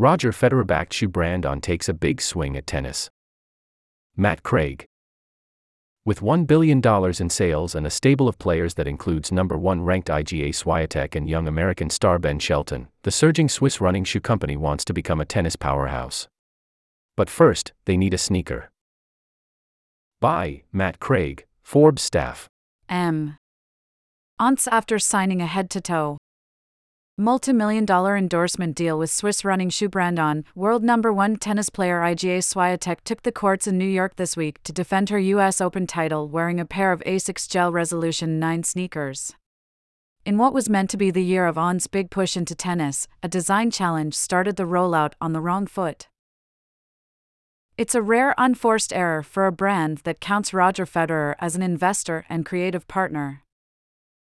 Roger Federer backed shoe brand on takes a big swing at tennis. Matt Craig. With $1 billion in sales and a stable of players that includes number one ranked IGA Swiatek and young American star Ben Shelton, the surging Swiss running shoe company wants to become a tennis powerhouse. But first, they need a sneaker. By Matt Craig, Forbes staff. M. Once after signing a head to toe, multi-million dollar endorsement deal with Swiss running shoe brand On, world number one tennis player IGA Swiatek took the courts in New York this week to defend her US Open title wearing a pair of Asics Gel Resolution 9 sneakers. In what was meant to be the year of On's big push into tennis, a design challenge started the rollout on the wrong foot. It's a rare unforced error for a brand that counts Roger Federer as an investor and creative partner.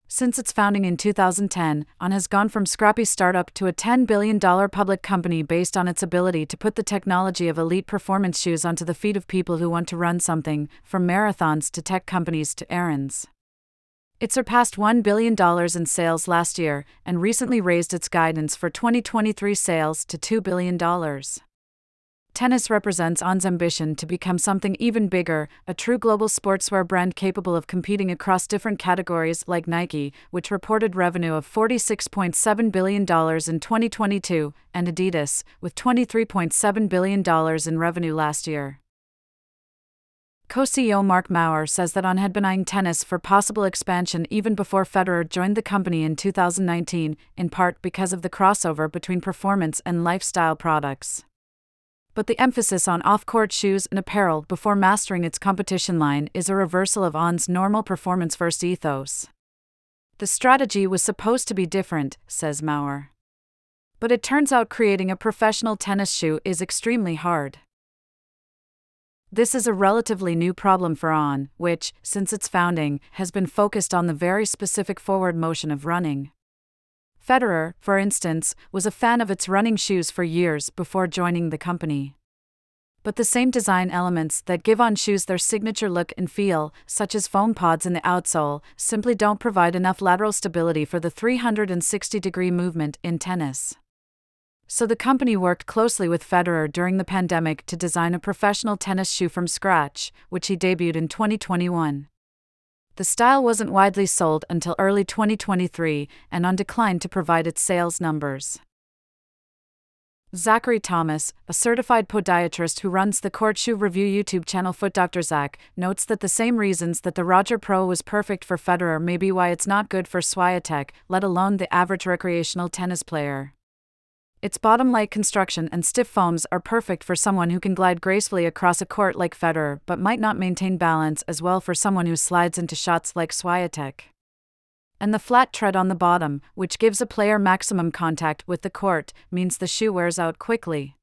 Since its founding in 2010, On has gone from scrappy startup to a $10 billion public company based on its ability to put the technology of elite performance shoes onto the feet of people who want to run something, from marathons to tech companies to errands. It surpassed $1 billion in sales last year and recently raised its guidance for 2023 sales to $2 billion tennis represents On's ambition to become something even bigger, a true global sportswear brand capable of competing across different categories like Nike, which reported revenue of $46.7 billion in 2022, and Adidas, with $23.7 billion in revenue last year. Co CEO Marc Maurer says that On had been eyeing tennis for possible expansion even before Federer joined the company in 2019, in part because of the crossover between performance and lifestyle products but the emphasis on off court shoes and apparel before mastering its competition line is a reversal of ON's normal performance first ethos. The strategy was supposed to be different, says Maurer. But it turns out creating a professional tennis shoe is extremely hard. This is a relatively new problem for On, which, since its founding, has been focused on the very specific forward motion of running. Federer, for instance, was a fan of its running shoes for years before joining the company. But the same design elements that give on shoes their signature look and feel, such as foam pods in the outsole, simply don't provide enough lateral stability for the 360 degree movement in tennis. So the company worked closely with Federer during the pandemic to design a professional tennis shoe from scratch, which he debuted in 2021. The style wasn't widely sold until early 2023 and on decline to provide its sales numbers. Zachary Thomas, a certified podiatrist who runs the Court Shoe Review YouTube channel Foot Dr. Zach, notes that the same reasons that the Roger Pro was perfect for Federer may be why it's not good for Swiatek, let alone the average recreational tennis player. Its bottom light construction and stiff foams are perfect for someone who can glide gracefully across a court like Federer but might not maintain balance as well for someone who slides into shots like Swiatek. And the flat tread on the bottom, which gives a player maximum contact with the court, means the shoe wears out quickly.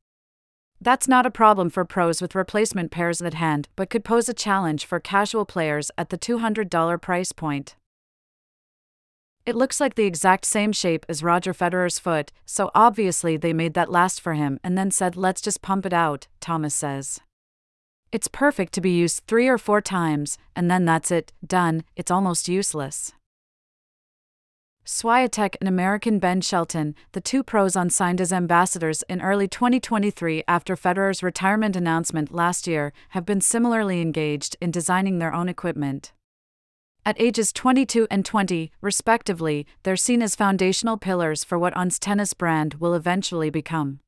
That's not a problem for pros with replacement pairs at hand, but could pose a challenge for casual players at the $200 price point. It looks like the exact same shape as Roger Federer's foot, so obviously they made that last for him and then said, let's just pump it out, Thomas says. It's perfect to be used three or four times, and then that's it, done, it's almost useless. Swiatek and American Ben Shelton, the two pros on signed as ambassadors in early 2023 after Federer's retirement announcement last year, have been similarly engaged in designing their own equipment. At ages 22 and 20, respectively, they're seen as foundational pillars for what ON's tennis brand will eventually become.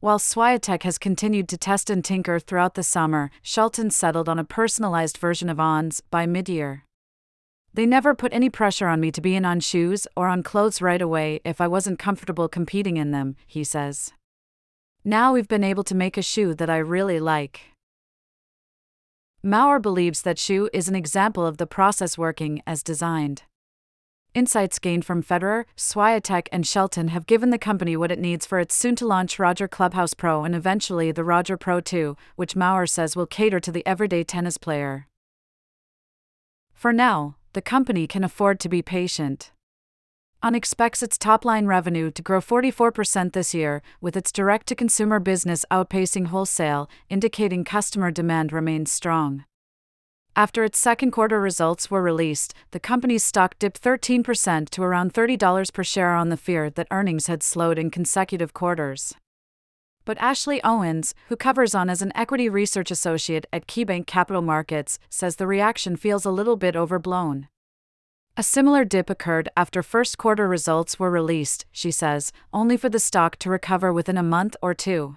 While Swiatek has continued to test and tinker throughout the summer, Shelton settled on a personalized version of ON's by mid year. They never put any pressure on me to be in on shoes or on clothes right away if I wasn't comfortable competing in them, he says. Now we've been able to make a shoe that I really like. Maurer believes that shoe is an example of the process working as designed. Insights gained from Federer, Swiatek, and Shelton have given the company what it needs for its soon to launch Roger Clubhouse Pro and eventually the Roger Pro 2, which Maurer says will cater to the everyday tennis player. For now, the company can afford to be patient. On expects its top line revenue to grow 44% this year, with its direct to consumer business outpacing wholesale, indicating customer demand remains strong. After its second quarter results were released, the company's stock dipped 13% to around $30 per share on the fear that earnings had slowed in consecutive quarters. But Ashley Owens, who covers on as an equity research associate at KeyBanc Capital Markets, says the reaction feels a little bit overblown. A similar dip occurred after first quarter results were released, she says, only for the stock to recover within a month or two.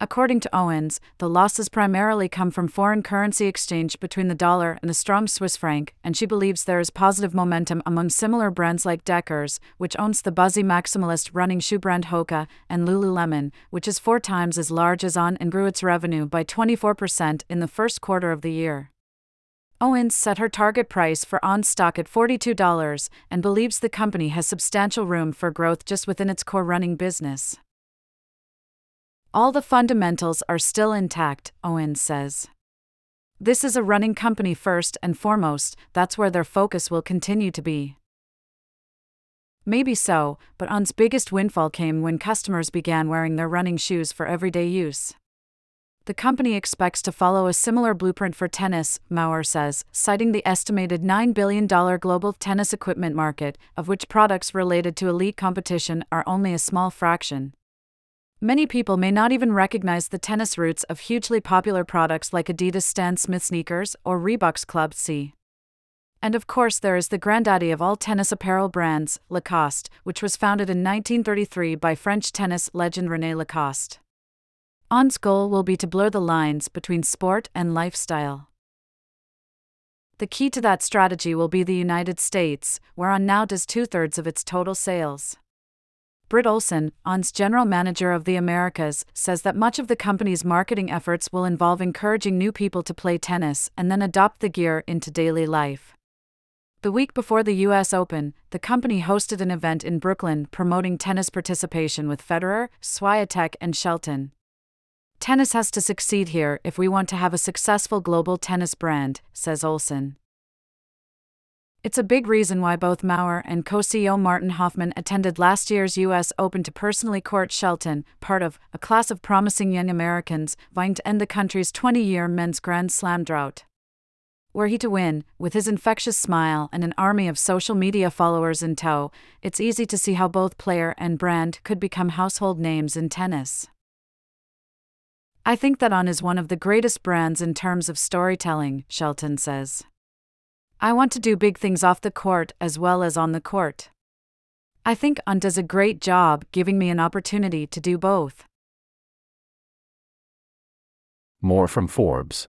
According to Owens, the losses primarily come from foreign currency exchange between the dollar and the strong Swiss franc, and she believes there is positive momentum among similar brands like Deckers, which owns the buzzy maximalist running shoe brand Hoka, and Lululemon, which is four times as large as On and grew its revenue by 24% in the first quarter of the year. Owens set her target price for On stock at $42 and believes the company has substantial room for growth just within its core running business. All the fundamentals are still intact, Owens says. This is a running company first and foremost, that's where their focus will continue to be. Maybe so, but On's biggest windfall came when customers began wearing their running shoes for everyday use. The company expects to follow a similar blueprint for tennis, Maurer says, citing the estimated $9 billion global tennis equipment market, of which products related to elite competition are only a small fraction. Many people may not even recognize the tennis roots of hugely popular products like Adidas Stan Smith sneakers or Reebok's Club C. And of course, there is the granddaddy of all tennis apparel brands, Lacoste, which was founded in 1933 by French tennis legend René Lacoste. On's goal will be to blur the lines between sport and lifestyle. The key to that strategy will be the United States, where On now does two thirds of its total sales. Britt Olsen, On's general manager of the Americas, says that much of the company's marketing efforts will involve encouraging new people to play tennis and then adopt the gear into daily life. The week before the US Open, the company hosted an event in Brooklyn promoting tennis participation with Federer, Swiatek, and Shelton. Tennis has to succeed here if we want to have a successful global tennis brand, says Olsen. It's a big reason why both Maurer and co CEO Martin Hoffmann attended last year's U.S. Open to personally court Shelton, part of a class of promising young Americans vying to end the country's 20 year men's Grand Slam drought. Were he to win, with his infectious smile and an army of social media followers in tow, it's easy to see how both player and brand could become household names in tennis. I think that On is one of the greatest brands in terms of storytelling, Shelton says. I want to do big things off the court as well as on the court. I think On does a great job giving me an opportunity to do both. More from Forbes.